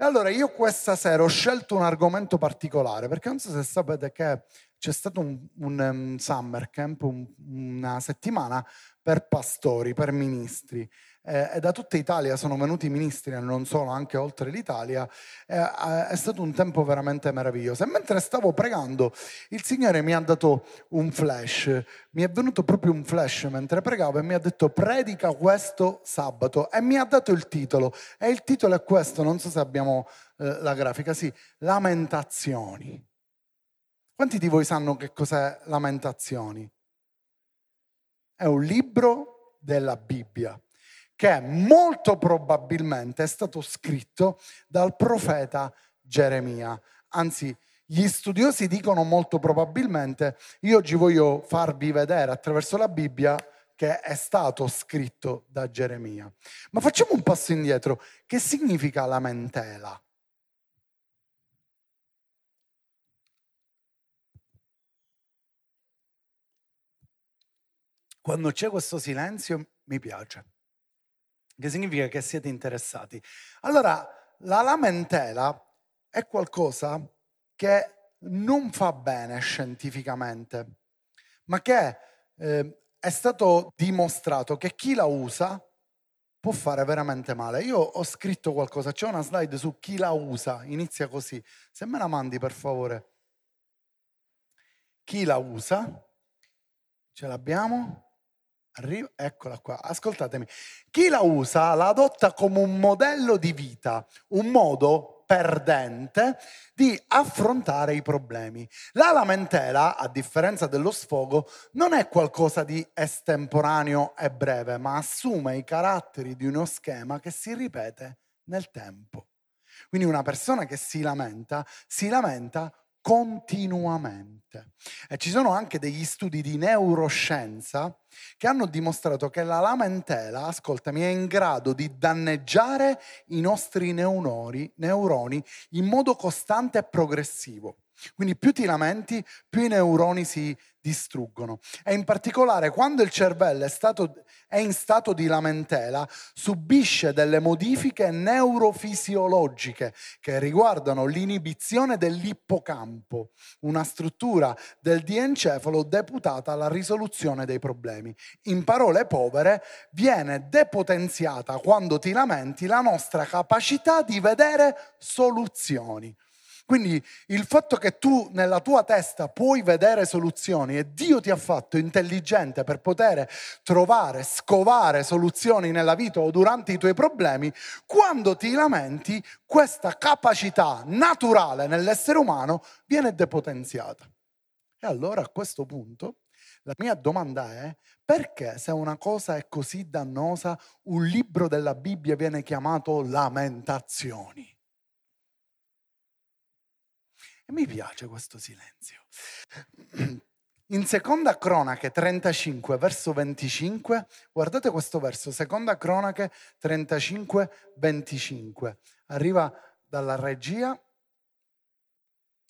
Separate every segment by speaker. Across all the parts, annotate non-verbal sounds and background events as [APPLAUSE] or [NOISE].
Speaker 1: E allora io questa sera ho scelto un argomento particolare, perché non so se sapete che c'è stato un, un um, summer camp, un, una settimana per pastori, per ministri eh, da tutta Italia sono venuti ministri e non solo, anche oltre l'Italia, eh, è stato un tempo veramente meraviglioso. E mentre stavo pregando, il Signore mi ha dato un flash, mi è venuto proprio un flash mentre pregavo e mi ha detto predica questo sabato e mi ha dato il titolo e il titolo è questo, non so se abbiamo eh, la grafica, sì, Lamentazioni. Quanti di voi sanno che cos'è Lamentazioni? È un libro della Bibbia che molto probabilmente è stato scritto dal profeta Geremia. Anzi, gli studiosi dicono molto probabilmente, io oggi voglio farvi vedere attraverso la Bibbia che è stato scritto da Geremia. Ma facciamo un passo indietro. Che significa lamentela? Quando c'è questo silenzio mi piace che significa che siete interessati. Allora, la lamentela è qualcosa che non fa bene scientificamente, ma che eh, è stato dimostrato che chi la usa può fare veramente male. Io ho scritto qualcosa, c'è una slide su chi la usa, inizia così. Se me la mandi per favore. Chi la usa? Ce l'abbiamo? Arriva, eccola qua, ascoltatemi. Chi la usa la adotta come un modello di vita, un modo perdente di affrontare i problemi. La lamentela, a differenza dello sfogo, non è qualcosa di estemporaneo e breve, ma assume i caratteri di uno schema che si ripete nel tempo. Quindi una persona che si lamenta, si lamenta continuamente. E ci sono anche degli studi di neuroscienza che hanno dimostrato che la lamentela, ascoltami, è in grado di danneggiare i nostri neuroni, neuroni in modo costante e progressivo. Quindi più ti lamenti, più i neuroni si distruggono. E in particolare quando il cervello è, stato, è, in stato di lamentela, subisce delle modifiche neurofisiologiche che riguardano l'inibizione dell'ippocampo, una struttura del diencefalo deputata alla risoluzione dei problemi. In parole povere, viene depotenziata quando ti lamenti la nostra capacità di vedere soluzioni. Quindi il fatto che tu nella tua testa puoi vedere soluzioni e Dio ti ha fatto intelligente per poter trovare, scovare soluzioni nella vita o durante i tuoi problemi, quando ti lamenti, questa capacità naturale nell'essere umano viene depotenziata. E allora a questo punto la mia domanda è perché se una cosa è così dannosa, un libro della Bibbia viene chiamato Lamentazioni? E mi piace questo silenzio. [CLEARS THROAT] In seconda cronache 35, verso 25, guardate questo verso, seconda cronache 35, 25. Arriva dalla regia,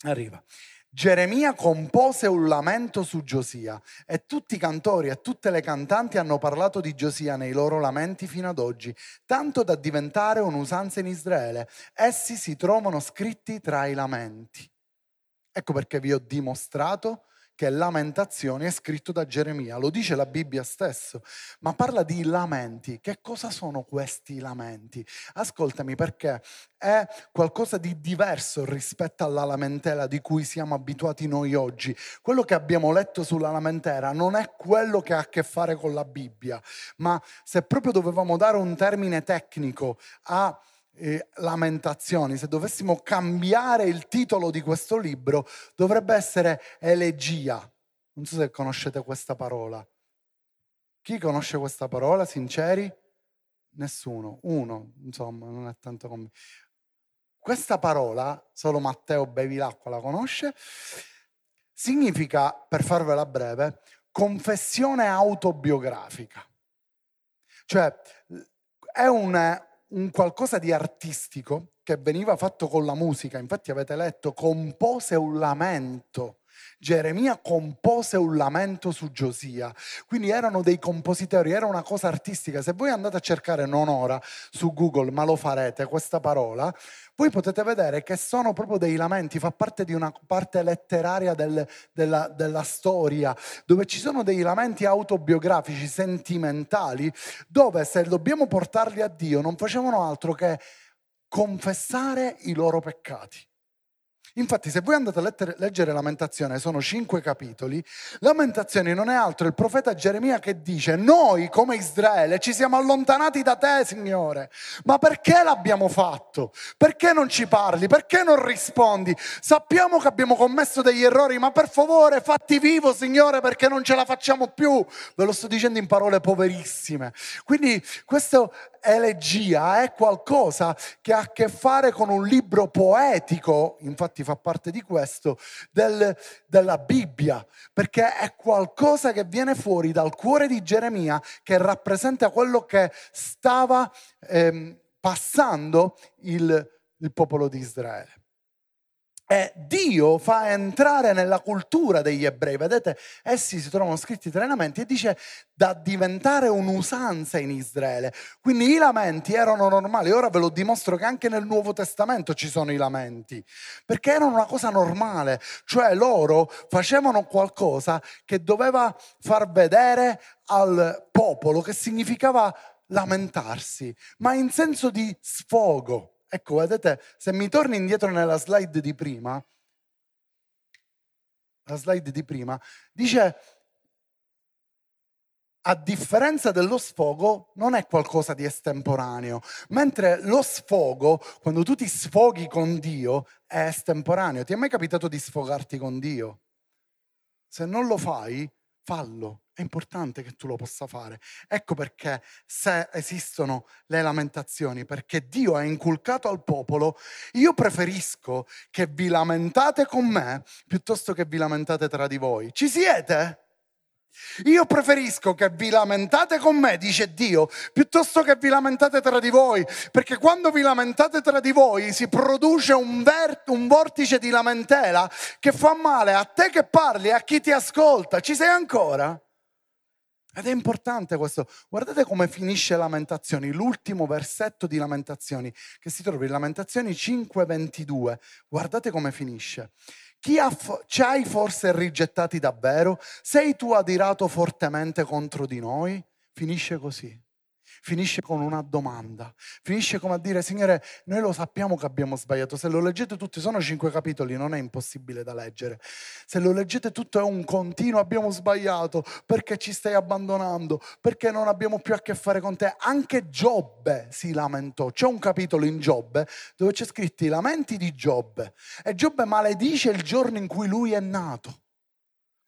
Speaker 1: arriva. Geremia compose un lamento su Giosia e tutti i cantori e tutte le cantanti hanno parlato di Giosia nei loro lamenti fino ad oggi, tanto da diventare un'usanza in Israele. Essi si trovano scritti tra i lamenti. Ecco perché vi ho dimostrato che Lamentazioni è scritto da Geremia, lo dice la Bibbia stesso, ma parla di lamenti. Che cosa sono questi lamenti? Ascoltami perché è qualcosa di diverso rispetto alla lamentela di cui siamo abituati noi oggi. Quello che abbiamo letto sulla lamentela non è quello che ha a che fare con la Bibbia, ma se proprio dovevamo dare un termine tecnico a eh, lamentazioni, se dovessimo cambiare il titolo di questo libro, dovrebbe essere elegia. Non so se conoscete questa parola. Chi conosce questa parola, sinceri? Nessuno, uno, insomma, non è tanto come... Questa parola, solo Matteo Bevilacqua la conosce, significa, per farvela breve, confessione autobiografica. Cioè, è un, un qualcosa di artistico che veniva fatto con la musica, infatti avete letto, compose un lamento Geremia compose un lamento su Giosia, quindi erano dei compositori, era una cosa artistica. Se voi andate a cercare non ora su Google, ma lo farete, questa parola, voi potete vedere che sono proprio dei lamenti, fa parte di una parte letteraria del, della, della storia, dove ci sono dei lamenti autobiografici, sentimentali, dove se dobbiamo portarli a Dio non facevano altro che confessare i loro peccati. Infatti, se voi andate a lettere, leggere Lamentazione, sono cinque capitoli, Lamentazioni non è altro il profeta Geremia che dice, noi come Israele ci siamo allontanati da te, Signore, ma perché l'abbiamo fatto? Perché non ci parli? Perché non rispondi? Sappiamo che abbiamo commesso degli errori, ma per favore fatti vivo, Signore, perché non ce la facciamo più. Ve lo sto dicendo in parole poverissime. Quindi questo elegia è qualcosa che ha a che fare con un libro poetico, infatti fa parte di questo, del, della Bibbia, perché è qualcosa che viene fuori dal cuore di Geremia che rappresenta quello che stava ehm, passando il, il popolo di Israele. E Dio fa entrare nella cultura degli ebrei, vedete, essi si trovano scritti tra i lamenti e dice da diventare un'usanza in Israele. Quindi i lamenti erano normali, ora ve lo dimostro che anche nel Nuovo Testamento ci sono i lamenti, perché erano una cosa normale, cioè loro facevano qualcosa che doveva far vedere al popolo che significava lamentarsi, ma in senso di sfogo. Ecco, vedete, se mi torni indietro nella slide di prima, la slide di prima, dice, a differenza dello sfogo, non è qualcosa di estemporaneo, mentre lo sfogo, quando tu ti sfoghi con Dio, è estemporaneo. Ti è mai capitato di sfogarti con Dio? Se non lo fai, fallo. È importante che tu lo possa fare. Ecco perché se esistono le lamentazioni, perché Dio ha inculcato al popolo, io preferisco che vi lamentate con me piuttosto che vi lamentate tra di voi. Ci siete? Io preferisco che vi lamentate con me, dice Dio, piuttosto che vi lamentate tra di voi, perché quando vi lamentate tra di voi si produce un, ver- un vortice di lamentela che fa male a te che parli e a chi ti ascolta. Ci sei ancora? Ed è importante questo. Guardate come finisce Lamentazioni, l'ultimo versetto di Lamentazioni, che si trova in Lamentazioni 5:22. Guardate come finisce. Chi ha, ci hai forse rigettati davvero? Sei tu adirato fortemente contro di noi? Finisce così finisce con una domanda, finisce come a dire, Signore, noi lo sappiamo che abbiamo sbagliato, se lo leggete tutti, sono cinque capitoli, non è impossibile da leggere, se lo leggete tutto è un continuo, abbiamo sbagliato, perché ci stai abbandonando, perché non abbiamo più a che fare con te. Anche Giobbe si lamentò, c'è un capitolo in Giobbe dove c'è scritto i lamenti di Giobbe e Giobbe maledice il giorno in cui lui è nato.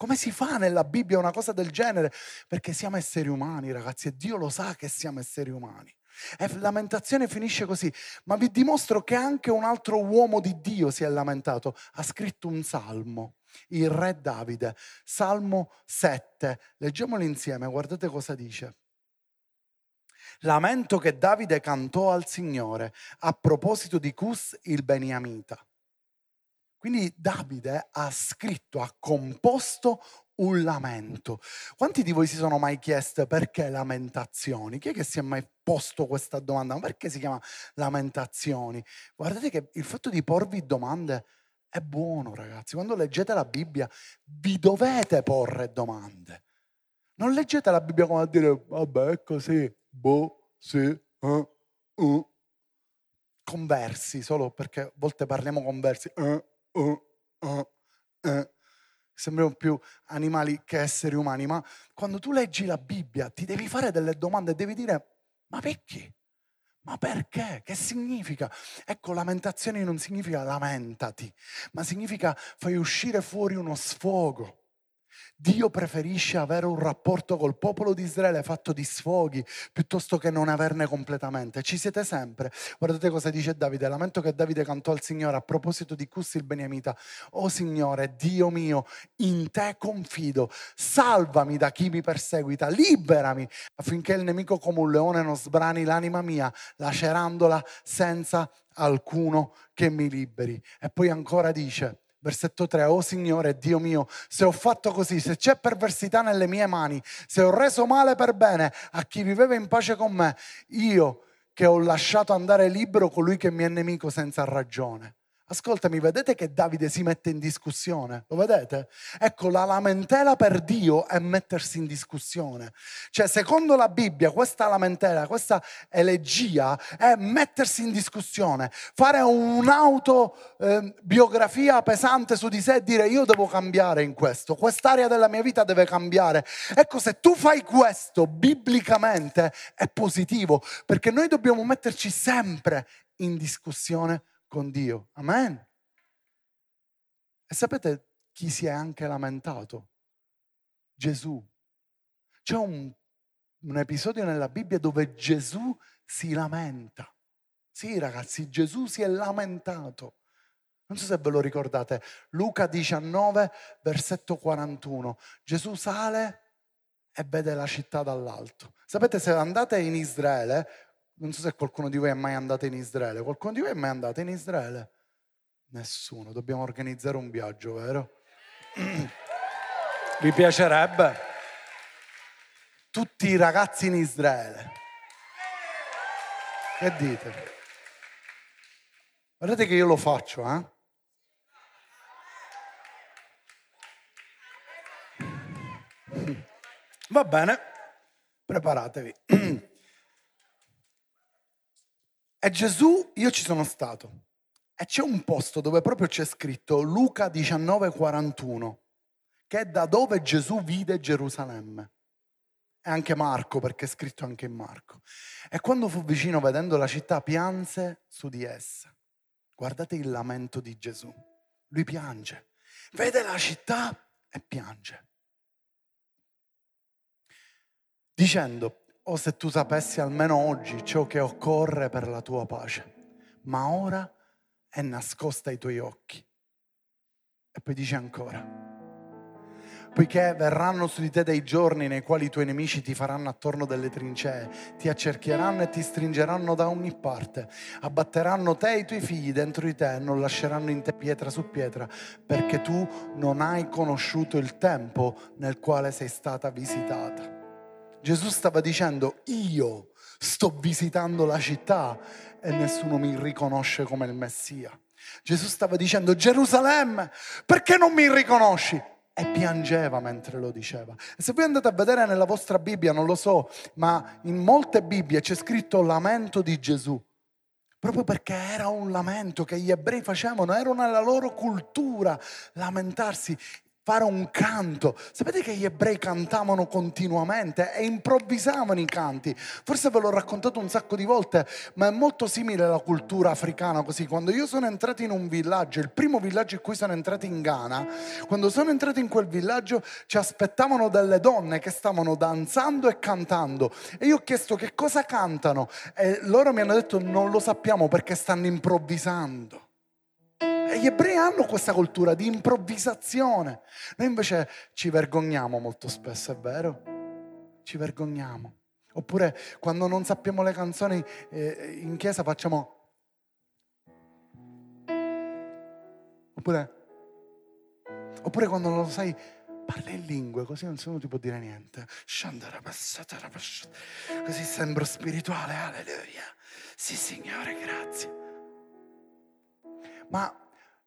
Speaker 1: Come si fa nella Bibbia una cosa del genere? Perché siamo esseri umani, ragazzi, e Dio lo sa che siamo esseri umani. E lamentazione finisce così, ma vi dimostro che anche un altro uomo di Dio si è lamentato, ha scritto un salmo, il re Davide, Salmo 7. Leggiamolo insieme, guardate cosa dice. Lamento che Davide cantò al Signore a proposito di Cus il Beniamita. Quindi Davide ha scritto, ha composto un lamento. Quanti di voi si sono mai chiesti perché lamentazioni? Chi è che si è mai posto questa domanda? Ma perché si chiama lamentazioni? Guardate che il fatto di porvi domande è buono, ragazzi. Quando leggete la Bibbia vi dovete porre domande. Non leggete la Bibbia come a dire, vabbè, è così, boh, sì, uh, uh. Conversi, solo perché a volte parliamo conversi. Uh, uh, uh, uh. Sembriamo più animali che esseri umani, ma quando tu leggi la Bibbia ti devi fare delle domande e devi dire, ma perché? Ma perché? Che significa? Ecco, lamentazione non significa lamentati, ma significa fai uscire fuori uno sfogo. Dio preferisce avere un rapporto col popolo di Israele fatto di sfoghi piuttosto che non averne completamente. Ci siete sempre. Guardate cosa dice Davide. Lamento che Davide cantò al Signore a proposito di Cussi il Beniamita. Oh Signore, Dio mio, in te confido. Salvami da chi mi perseguita. Liberami affinché il nemico come un leone non sbrani l'anima mia, lacerandola senza alcuno che mi liberi. E poi ancora dice Versetto 3, oh Signore, Dio mio, se ho fatto così, se c'è perversità nelle mie mani, se ho reso male per bene a chi viveva in pace con me, io che ho lasciato andare libero colui che mi è nemico senza ragione. Ascoltami, vedete che Davide si mette in discussione? Lo vedete? Ecco, la lamentela per Dio è mettersi in discussione. Cioè, secondo la Bibbia, questa lamentela, questa elegia è mettersi in discussione, fare un'autobiografia eh, pesante su di sé e dire io devo cambiare in questo, quest'area della mia vita deve cambiare. Ecco, se tu fai questo biblicamente è positivo, perché noi dobbiamo metterci sempre in discussione con Dio. Amen. E sapete chi si è anche lamentato? Gesù. C'è un, un episodio nella Bibbia dove Gesù si lamenta. Sì, ragazzi, Gesù si è lamentato. Non so se ve lo ricordate, Luca 19, versetto 41. Gesù sale e vede la città dall'alto. Sapete, se andate in Israele, non so se qualcuno di voi è mai andato in Israele. Qualcuno di voi è mai andato in Israele? Nessuno. Dobbiamo organizzare un viaggio, vero? [CLEARS THROAT] Vi piacerebbe? Tutti i ragazzi in Israele. Che dite? Guardate che io lo faccio, eh? [CLEARS THROAT] Va bene, preparatevi. [CLEARS THROAT] E Gesù, io ci sono stato. E c'è un posto dove proprio c'è scritto Luca 19:41, che è da dove Gesù vide Gerusalemme. E anche Marco, perché è scritto anche in Marco. E quando fu vicino vedendo la città, pianse su di essa. Guardate il lamento di Gesù. Lui piange. Vede la città e piange. Dicendo, o se tu sapessi almeno oggi ciò che occorre per la tua pace, ma ora è nascosta ai tuoi occhi. E poi dice ancora, poiché verranno su di te dei giorni nei quali i tuoi nemici ti faranno attorno delle trincee, ti accerchieranno e ti stringeranno da ogni parte, abbatteranno te e i tuoi figli dentro di te non lasceranno in te pietra su pietra, perché tu non hai conosciuto il tempo nel quale sei stata visitata. Gesù stava dicendo io sto visitando la città e nessuno mi riconosce come il Messia. Gesù stava dicendo Gerusalemme, perché non mi riconosci? E piangeva mentre lo diceva. E se voi andate a vedere nella vostra Bibbia, non lo so, ma in molte Bibbie c'è scritto lamento di Gesù. Proprio perché era un lamento che gli ebrei facevano, era nella loro cultura lamentarsi fare un canto. Sapete che gli ebrei cantavano continuamente e improvvisavano i canti. Forse ve l'ho raccontato un sacco di volte, ma è molto simile alla cultura africana così. Quando io sono entrato in un villaggio, il primo villaggio in cui sono entrato in Ghana, quando sono entrato in quel villaggio ci aspettavano delle donne che stavano danzando e cantando e io ho chiesto che cosa cantano e loro mi hanno detto non lo sappiamo perché stanno improvvisando. E gli ebrei hanno questa cultura di improvvisazione. Noi invece ci vergogniamo molto spesso, è vero? Ci vergogniamo. Oppure quando non sappiamo le canzoni eh, in chiesa facciamo... Oppure, oppure quando non lo sai parla in lingue, così nessuno ti può dire niente. Così sembro spirituale, alleluia. Sì, Signore, grazie. Ma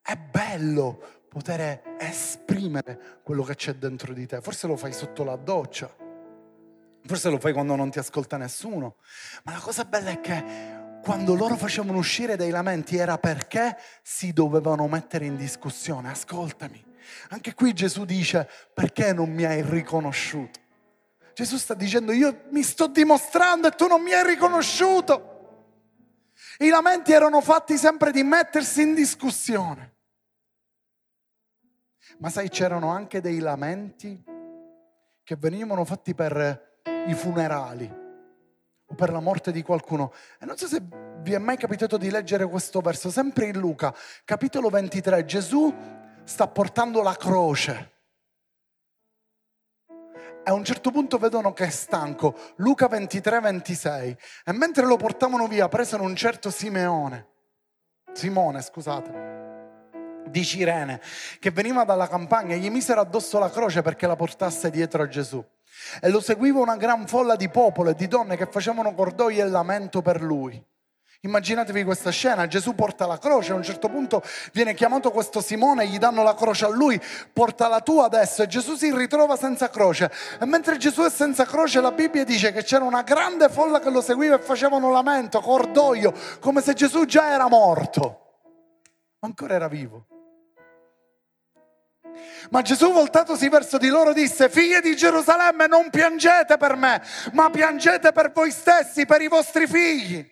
Speaker 1: è bello poter esprimere quello che c'è dentro di te. Forse lo fai sotto la doccia, forse lo fai quando non ti ascolta nessuno. Ma la cosa bella è che quando loro facevano uscire dei lamenti era perché si dovevano mettere in discussione. Ascoltami. Anche qui Gesù dice perché non mi hai riconosciuto? Gesù sta dicendo io mi sto dimostrando e tu non mi hai riconosciuto. I lamenti erano fatti sempre di mettersi in discussione. Ma sai, c'erano anche dei lamenti che venivano fatti per i funerali o per la morte di qualcuno. E non so se vi è mai capitato di leggere questo verso, sempre in Luca, capitolo 23, Gesù sta portando la croce. A un certo punto vedono che è stanco, Luca 23, 26. E mentre lo portavano via, presero un certo Simeone, Simone, scusate di Cirene che veniva dalla campagna, gli misero addosso la croce perché la portasse dietro a Gesù. E lo seguiva una gran folla di popolo e di donne che facevano cordoglio e lamento per lui. Immaginatevi questa scena, Gesù porta la croce, a un certo punto viene chiamato questo Simone, gli danno la croce a lui, porta la tua adesso e Gesù si ritrova senza croce. E mentre Gesù è senza croce la Bibbia dice che c'era una grande folla che lo seguiva e facevano lamento, cordoglio, come se Gesù già era morto, ancora era vivo. Ma Gesù voltatosi verso di loro disse, figlie di Gerusalemme, non piangete per me, ma piangete per voi stessi, per i vostri figli.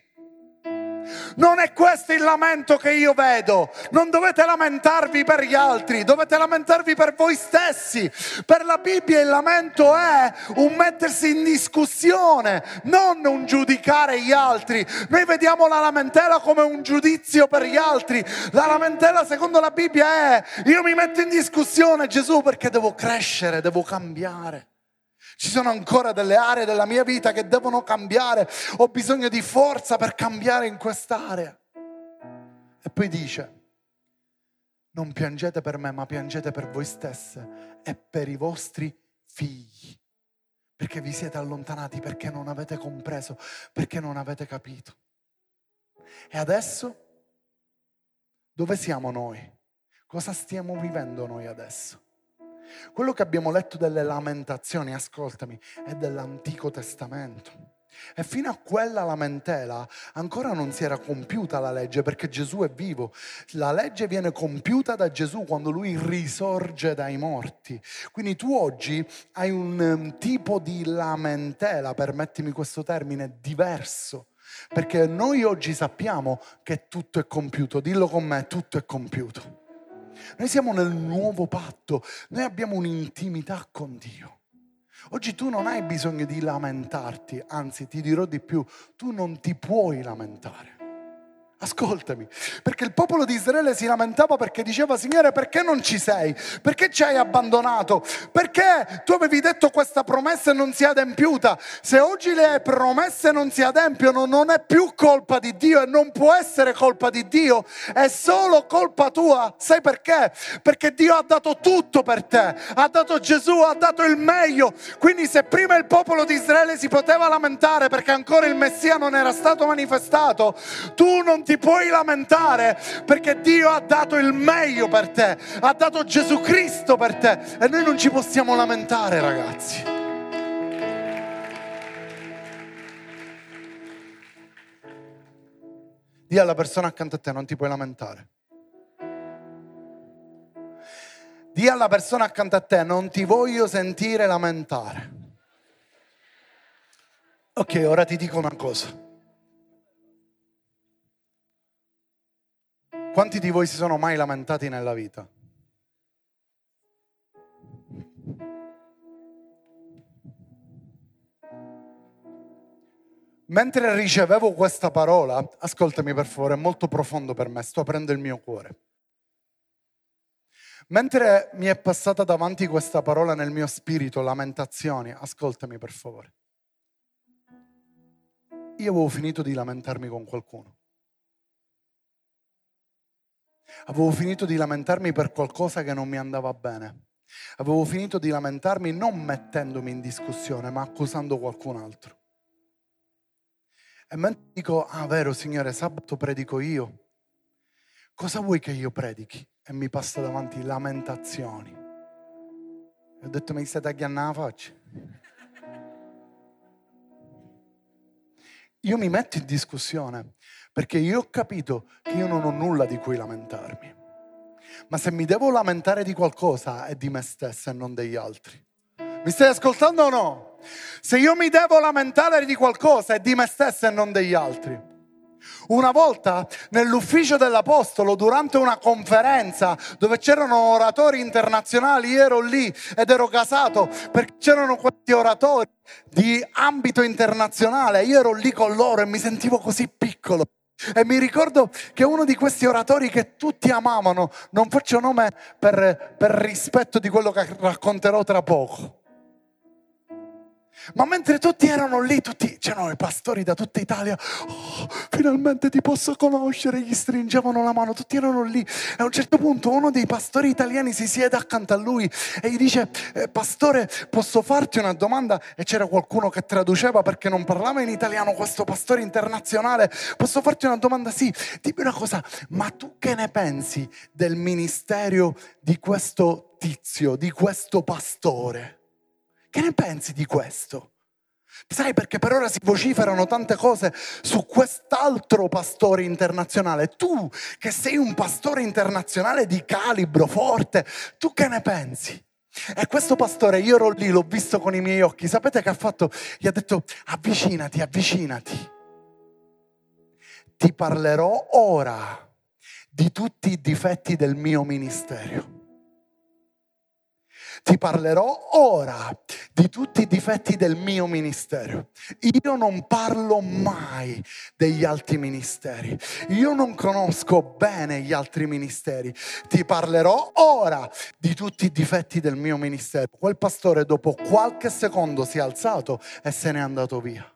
Speaker 1: Non è questo il lamento che io vedo. Non dovete lamentarvi per gli altri, dovete lamentarvi per voi stessi. Per la Bibbia il lamento è un mettersi in discussione, non un giudicare gli altri. Noi vediamo la lamentela come un giudizio per gli altri. La lamentela secondo la Bibbia è io mi metto in discussione Gesù perché devo crescere, devo cambiare. Ci sono ancora delle aree della mia vita che devono cambiare. Ho bisogno di forza per cambiare in quest'area. E poi dice, non piangete per me, ma piangete per voi stesse e per i vostri figli. Perché vi siete allontanati, perché non avete compreso, perché non avete capito. E adesso, dove siamo noi? Cosa stiamo vivendo noi adesso? Quello che abbiamo letto delle lamentazioni, ascoltami, è dell'Antico Testamento. E fino a quella lamentela ancora non si era compiuta la legge perché Gesù è vivo. La legge viene compiuta da Gesù quando lui risorge dai morti. Quindi tu oggi hai un um, tipo di lamentela, permettimi questo termine, diverso. Perché noi oggi sappiamo che tutto è compiuto. Dillo con me, tutto è compiuto. Noi siamo nel nuovo patto, noi abbiamo un'intimità con Dio. Oggi tu non hai bisogno di lamentarti, anzi ti dirò di più, tu non ti puoi lamentare. Ascoltami, perché il popolo di Israele si lamentava perché diceva, Signore, perché non ci sei? Perché ci hai abbandonato? Perché tu avevi detto questa promessa e non si è adempiuta? Se oggi le promesse non si adempiono, non è più colpa di Dio e non può essere colpa di Dio, è solo colpa tua. Sai perché? Perché Dio ha dato tutto per te, ha dato Gesù, ha dato il meglio. Quindi se prima il popolo di Israele si poteva lamentare perché ancora il Messia non era stato manifestato, tu non ti ti puoi lamentare perché Dio ha dato il meglio per te, ha dato Gesù Cristo per te e noi non ci possiamo lamentare ragazzi. Dì alla persona accanto a te, non ti puoi lamentare. Dì alla persona accanto a te, non ti voglio sentire lamentare. Ok, ora ti dico una cosa. Quanti di voi si sono mai lamentati nella vita? Mentre ricevevo questa parola, ascoltami per favore, è molto profondo per me, sto aprendo il mio cuore. Mentre mi è passata davanti questa parola nel mio spirito, lamentazioni, ascoltami per favore. Io avevo finito di lamentarmi con qualcuno. Avevo finito di lamentarmi per qualcosa che non mi andava bene. Avevo finito di lamentarmi non mettendomi in discussione, ma accusando qualcun altro. E mentre dico, ah vero Signore, sabato predico io, cosa vuoi che io predichi? E mi passa davanti lamentazioni. E ho detto, mi stai tagliando la faccia? Io mi metto in discussione perché io ho capito che io non ho nulla di cui lamentarmi. Ma se mi devo lamentare di qualcosa è di me stesso e non degli altri. Mi stai ascoltando o no? Se io mi devo lamentare di qualcosa è di me stesso e non degli altri. Una volta nell'ufficio dell'Apostolo, durante una conferenza dove c'erano oratori internazionali, io ero lì ed ero casato perché c'erano questi oratori di ambito internazionale, io ero lì con loro e mi sentivo così piccolo. E mi ricordo che uno di questi oratori che tutti amavano, non faccio nome per, per rispetto di quello che racconterò tra poco, Ma mentre tutti erano lì, tutti, c'erano i pastori da tutta Italia, oh, finalmente ti posso conoscere, gli stringevano la mano, tutti erano lì. E a un certo punto uno dei pastori italiani si siede accanto a lui e gli dice, eh, pastore, posso farti una domanda? E c'era qualcuno che traduceva perché non parlava in italiano, questo pastore internazionale, posso farti una domanda? Sì, dimmi una cosa, ma tu che ne pensi del ministero di questo tizio, di questo pastore? Che ne pensi di questo? Sai perché per ora si vociferano tante cose su quest'altro pastore internazionale. Tu che sei un pastore internazionale di calibro forte, tu che ne pensi? E questo pastore, io ero lì, l'ho visto con i miei occhi, sapete che ha fatto? Gli ha detto avvicinati, avvicinati. Ti parlerò ora di tutti i difetti del mio ministero ti parlerò ora di tutti i difetti del mio ministero. Io non parlo mai degli altri ministeri. Io non conosco bene gli altri ministeri. Ti parlerò ora di tutti i difetti del mio ministero. Quel pastore dopo qualche secondo si è alzato e se n'è andato via.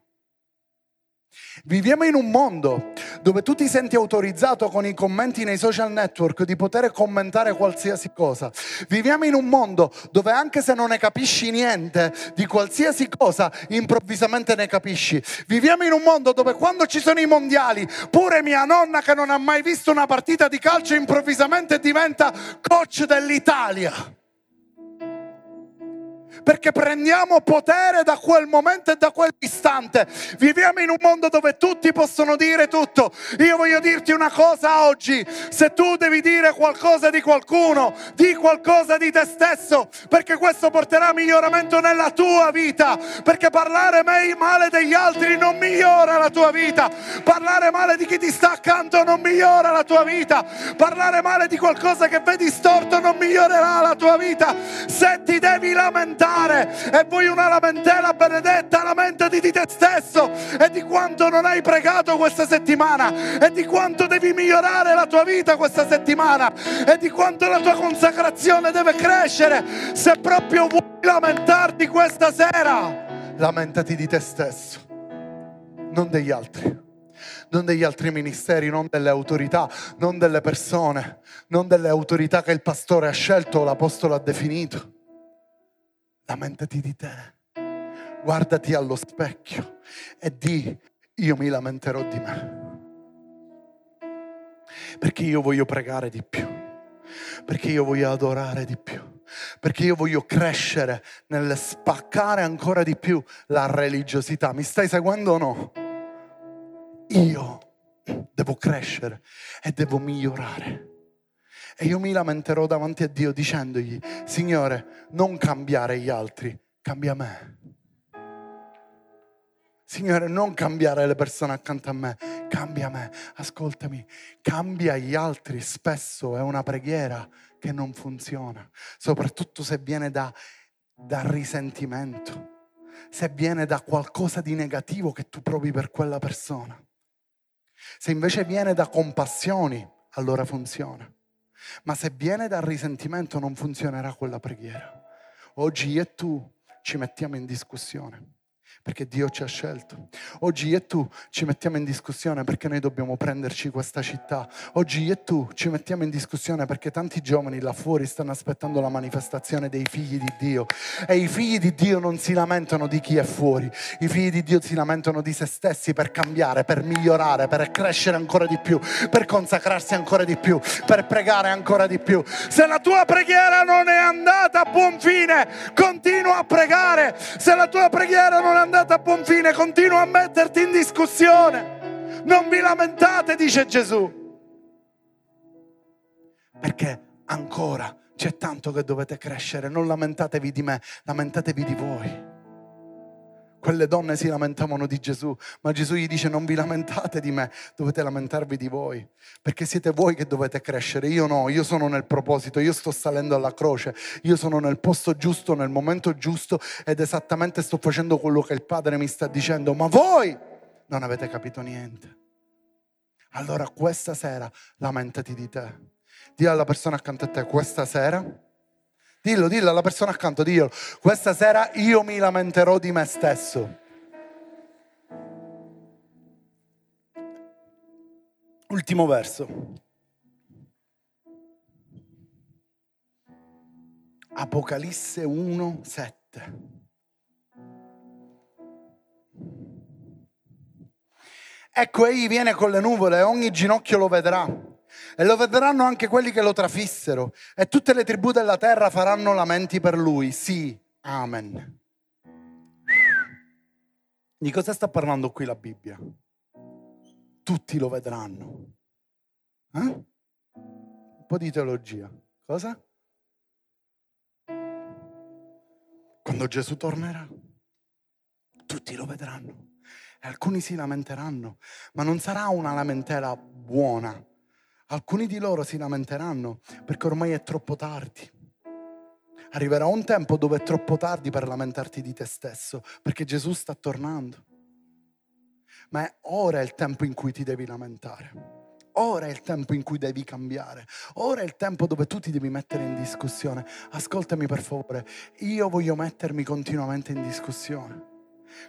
Speaker 1: Viviamo in un mondo dove tu ti senti autorizzato con i commenti nei social network di poter commentare qualsiasi cosa. Viviamo in un mondo dove anche se non ne capisci niente di qualsiasi cosa, improvvisamente ne capisci. Viviamo in un mondo dove quando ci sono i mondiali, pure mia nonna che non ha mai visto una partita di calcio improvvisamente diventa coach dell'Italia perché prendiamo potere da quel momento e da quell'istante. Viviamo in un mondo dove tutti possono dire tutto. Io voglio dirti una cosa oggi, se tu devi dire qualcosa di qualcuno, di qualcosa di te stesso, perché questo porterà miglioramento nella tua vita, perché parlare male degli altri non migliora la tua vita, parlare male di chi ti sta accanto non migliora la tua vita, parlare male di qualcosa che vedi storto non migliorerà la tua vita. Se ti devi lamentare, lamentare e vuoi una lamentela benedetta, lamentati di te stesso e di quanto non hai pregato questa settimana e di quanto devi migliorare la tua vita questa settimana e di quanto la tua consacrazione deve crescere. Se proprio vuoi lamentarti questa sera, lamentati di te stesso, non degli altri non degli altri ministeri, non delle autorità, non delle persone, non delle autorità che il pastore ha scelto o l'apostolo ha definito lamentati di te. Guardati allo specchio e di io mi lamenterò di me. Perché io voglio pregare di più, perché io voglio adorare di più, perché io voglio crescere nel spaccare ancora di più la religiosità. Mi stai seguendo o no? Io devo crescere e devo migliorare. E io mi lamenterò davanti a Dio dicendogli, Signore, non cambiare gli altri, cambia me. Signore, non cambiare le persone accanto a me, cambia me. Ascoltami, cambia gli altri spesso è una preghiera che non funziona, soprattutto se viene da, da risentimento, se viene da qualcosa di negativo che tu provi per quella persona. Se invece viene da compassioni, allora funziona. Ma se viene dal risentimento non funzionerà quella preghiera. Oggi io e tu ci mettiamo in discussione perché Dio ci ha scelto. Oggi io e tu ci mettiamo in discussione perché noi dobbiamo prenderci questa città. Oggi io e tu ci mettiamo in discussione perché tanti giovani là fuori stanno aspettando la manifestazione dei figli di Dio. E i figli di Dio non si lamentano di chi è fuori, i figli di Dio si lamentano di se stessi per cambiare, per migliorare, per crescere ancora di più, per consacrarsi ancora di più, per pregare ancora di più. Se la tua preghiera non è andata a buon fine, continua a pregare. Se la tua preghiera non è andata andata a buon fine, continua a metterti in discussione. Non vi lamentate, dice Gesù. Perché ancora c'è tanto che dovete crescere. Non lamentatevi di me, lamentatevi di voi. Quelle donne si lamentavano di Gesù, ma Gesù gli dice non vi lamentate di me, dovete lamentarvi di voi, perché siete voi che dovete crescere, io no, io sono nel proposito, io sto salendo alla croce, io sono nel posto giusto, nel momento giusto ed esattamente sto facendo quello che il Padre mi sta dicendo, ma voi non avete capito niente. Allora questa sera lamentati di te. Dì alla persona accanto a te, questa sera Dillo, dillo alla persona accanto, dillo. Questa sera io mi lamenterò di me stesso. Ultimo verso. Apocalisse 1, 7. Ecco, egli viene con le nuvole e ogni ginocchio lo vedrà. E lo vedranno anche quelli che lo trafissero. E tutte le tribù della terra faranno lamenti per lui. Sì, amen. Di cosa sta parlando qui la Bibbia? Tutti lo vedranno. Eh? Un po' di teologia. Cosa? Quando Gesù tornerà, tutti lo vedranno. E alcuni si lamenteranno, ma non sarà una lamentela buona. Alcuni di loro si lamenteranno perché ormai è troppo tardi. Arriverà un tempo dove è troppo tardi per lamentarti di te stesso, perché Gesù sta tornando. Ma è ora il tempo in cui ti devi lamentare. Ora è il tempo in cui devi cambiare. Ora è il tempo dove tu ti devi mettere in discussione. Ascoltami per favore, io voglio mettermi continuamente in discussione.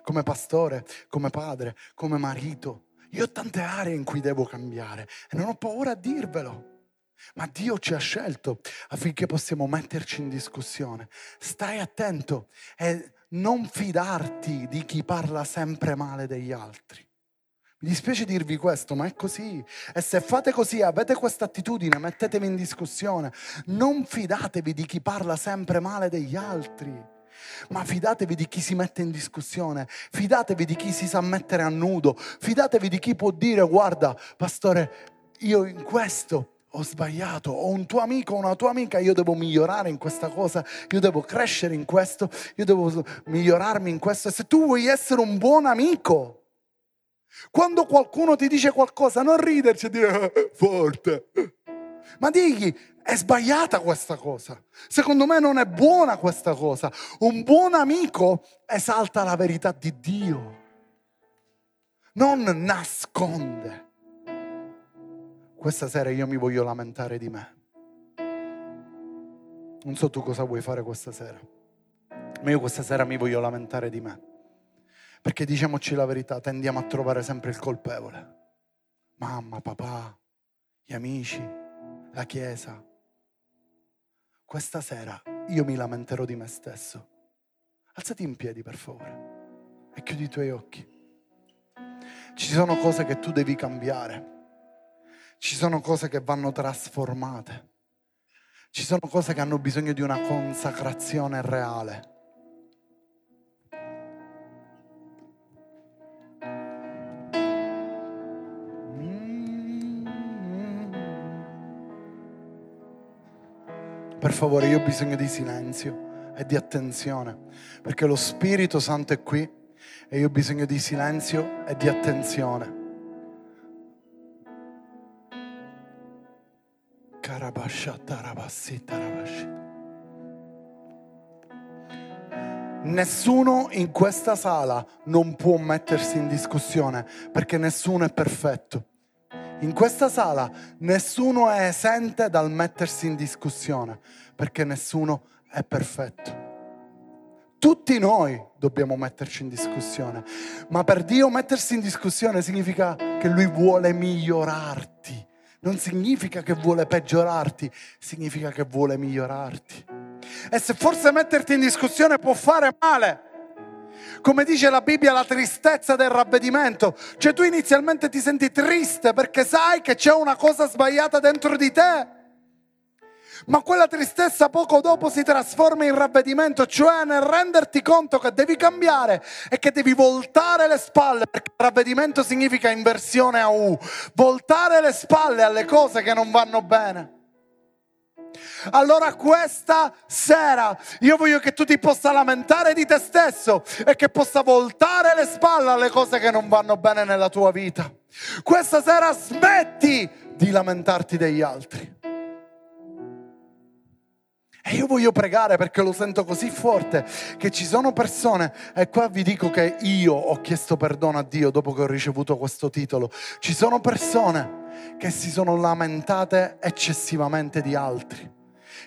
Speaker 1: Come pastore, come padre, come marito. Io ho tante aree in cui devo cambiare e non ho paura a dirvelo. Ma Dio ci ha scelto affinché possiamo metterci in discussione. Stai attento e non fidarti di chi parla sempre male degli altri. Mi dispiace dirvi questo, ma è così. E se fate così, avete questa attitudine, mettetevi in discussione. Non fidatevi di chi parla sempre male degli altri. Ma fidatevi di chi si mette in discussione, fidatevi di chi si sa mettere a nudo, fidatevi di chi può dire guarda, pastore, io in questo ho sbagliato, ho un tuo amico una tua amica, io devo migliorare in questa cosa, io devo crescere in questo, io devo migliorarmi in questo. E se tu vuoi essere un buon amico, quando qualcuno ti dice qualcosa, non riderci e dire eh, forte, ma digli è sbagliata questa cosa. Secondo me non è buona questa cosa. Un buon amico esalta la verità di Dio, non nasconde. Questa sera io mi voglio lamentare di me. Non so tu cosa vuoi fare questa sera, ma io questa sera mi voglio lamentare di me. Perché diciamoci la verità, tendiamo a trovare sempre il colpevole. Mamma, papà, gli amici, la chiesa. Questa sera io mi lamenterò di me stesso. Alzati in piedi, per favore, e chiudi i tuoi occhi. Ci sono cose che tu devi cambiare. Ci sono cose che vanno trasformate. Ci sono cose che hanno bisogno di una consacrazione reale. Per favore, io ho bisogno di silenzio e di attenzione, perché lo Spirito Santo è qui e io ho bisogno di silenzio e di attenzione. Nessuno in questa sala non può mettersi in discussione perché nessuno è perfetto. In questa sala nessuno è esente dal mettersi in discussione, perché nessuno è perfetto. Tutti noi dobbiamo metterci in discussione, ma per Dio mettersi in discussione significa che Lui vuole migliorarti, non significa che vuole peggiorarti, significa che vuole migliorarti. E se forse metterti in discussione può fare male, come dice la Bibbia, la tristezza del ravvedimento. Cioè tu inizialmente ti senti triste perché sai che c'è una cosa sbagliata dentro di te. Ma quella tristezza poco dopo si trasforma in ravvedimento, cioè nel renderti conto che devi cambiare e che devi voltare le spalle, perché ravvedimento significa inversione a U, voltare le spalle alle cose che non vanno bene. Allora questa sera io voglio che tu ti possa lamentare di te stesso e che possa voltare le spalle alle cose che non vanno bene nella tua vita. Questa sera smetti di lamentarti degli altri. E io voglio pregare perché lo sento così forte che ci sono persone, e qua vi dico che io ho chiesto perdono a Dio dopo che ho ricevuto questo titolo, ci sono persone che si sono lamentate eccessivamente di altri,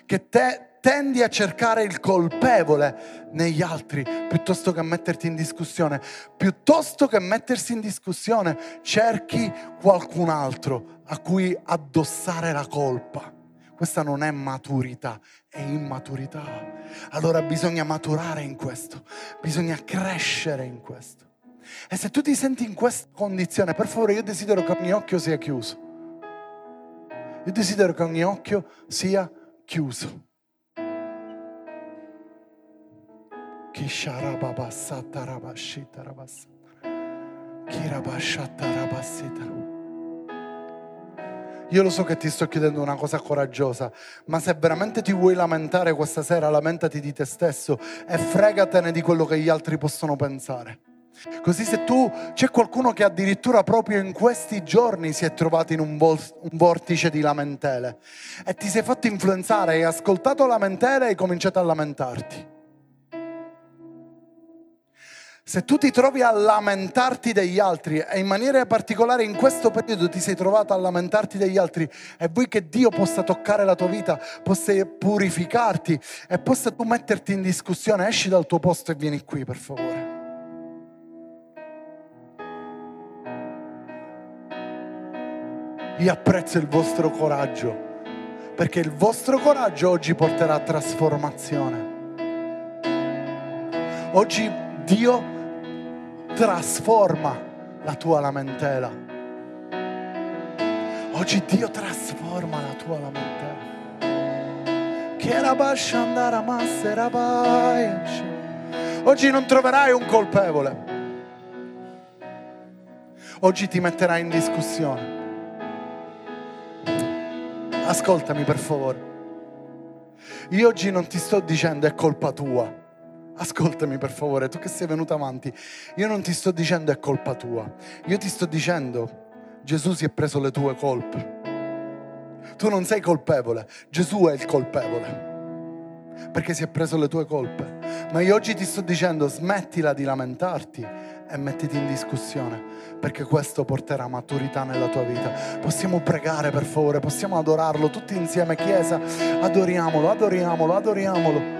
Speaker 1: che te tendi a cercare il colpevole negli altri piuttosto che metterti in discussione. Piuttosto che mettersi in discussione, cerchi qualcun altro a cui addossare la colpa. Questa non è maturità, è immaturità. Allora bisogna maturare in questo, bisogna crescere in questo. E se tu ti senti in questa condizione, per favore, io desidero che ogni occhio sia chiuso. Io desidero che ogni occhio sia chiuso. Kisharababasata rabashita rabasata. Kirabashata rabasita. Io lo so che ti sto chiedendo una cosa coraggiosa, ma se veramente ti vuoi lamentare questa sera, lamentati di te stesso e fregatene di quello che gli altri possono pensare. Così se tu c'è qualcuno che addirittura proprio in questi giorni si è trovato in un, vol- un vortice di lamentele e ti sei fatto influenzare, hai ascoltato lamentele e hai cominciato a lamentarti. Se tu ti trovi a lamentarti degli altri e in maniera particolare in questo periodo ti sei trovato a lamentarti degli altri e vuoi che Dio possa toccare la tua vita, possa purificarti e possa tu metterti in discussione, esci dal tuo posto e vieni qui per favore. Io apprezzo il vostro coraggio perché il vostro coraggio oggi porterà a trasformazione. Oggi Dio trasforma la tua lamentela. Oggi Dio trasforma la tua lamentela. Oggi non troverai un colpevole. Oggi ti metterai in discussione. Ascoltami per favore. Io oggi non ti sto dicendo è colpa tua ascoltami per favore, tu che sei venuto avanti, io non ti sto dicendo è colpa tua, io ti sto dicendo Gesù si è preso le tue colpe. Tu non sei colpevole, Gesù è il colpevole perché si è preso le tue colpe. Ma io oggi ti sto dicendo smettila di lamentarti e mettiti in discussione perché questo porterà maturità nella tua vita. Possiamo pregare per favore, possiamo adorarlo tutti insieme, Chiesa, adoriamolo, adoriamolo, adoriamolo.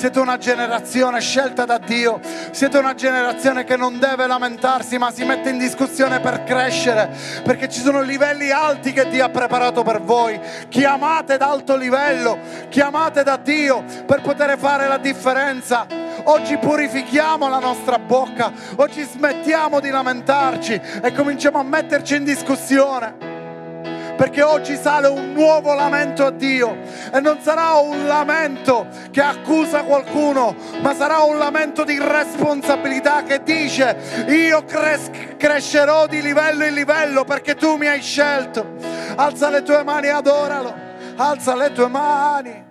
Speaker 1: siete una generazione scelta da Dio, siete una generazione che non deve lamentarsi ma si mette in discussione per crescere, perché ci sono livelli alti che Dio ha preparato per voi, chiamate ad alto livello, chiamate da Dio per poter fare la differenza. Oggi purifichiamo la nostra bocca, oggi smettiamo di lamentarci e cominciamo a metterci in discussione perché oggi sale un nuovo lamento a Dio e non sarà un lamento che accusa qualcuno, ma sarà un lamento di responsabilità che dice io cres- crescerò di livello in livello perché tu mi hai scelto. Alza le tue mani e adoralo, alza le tue mani.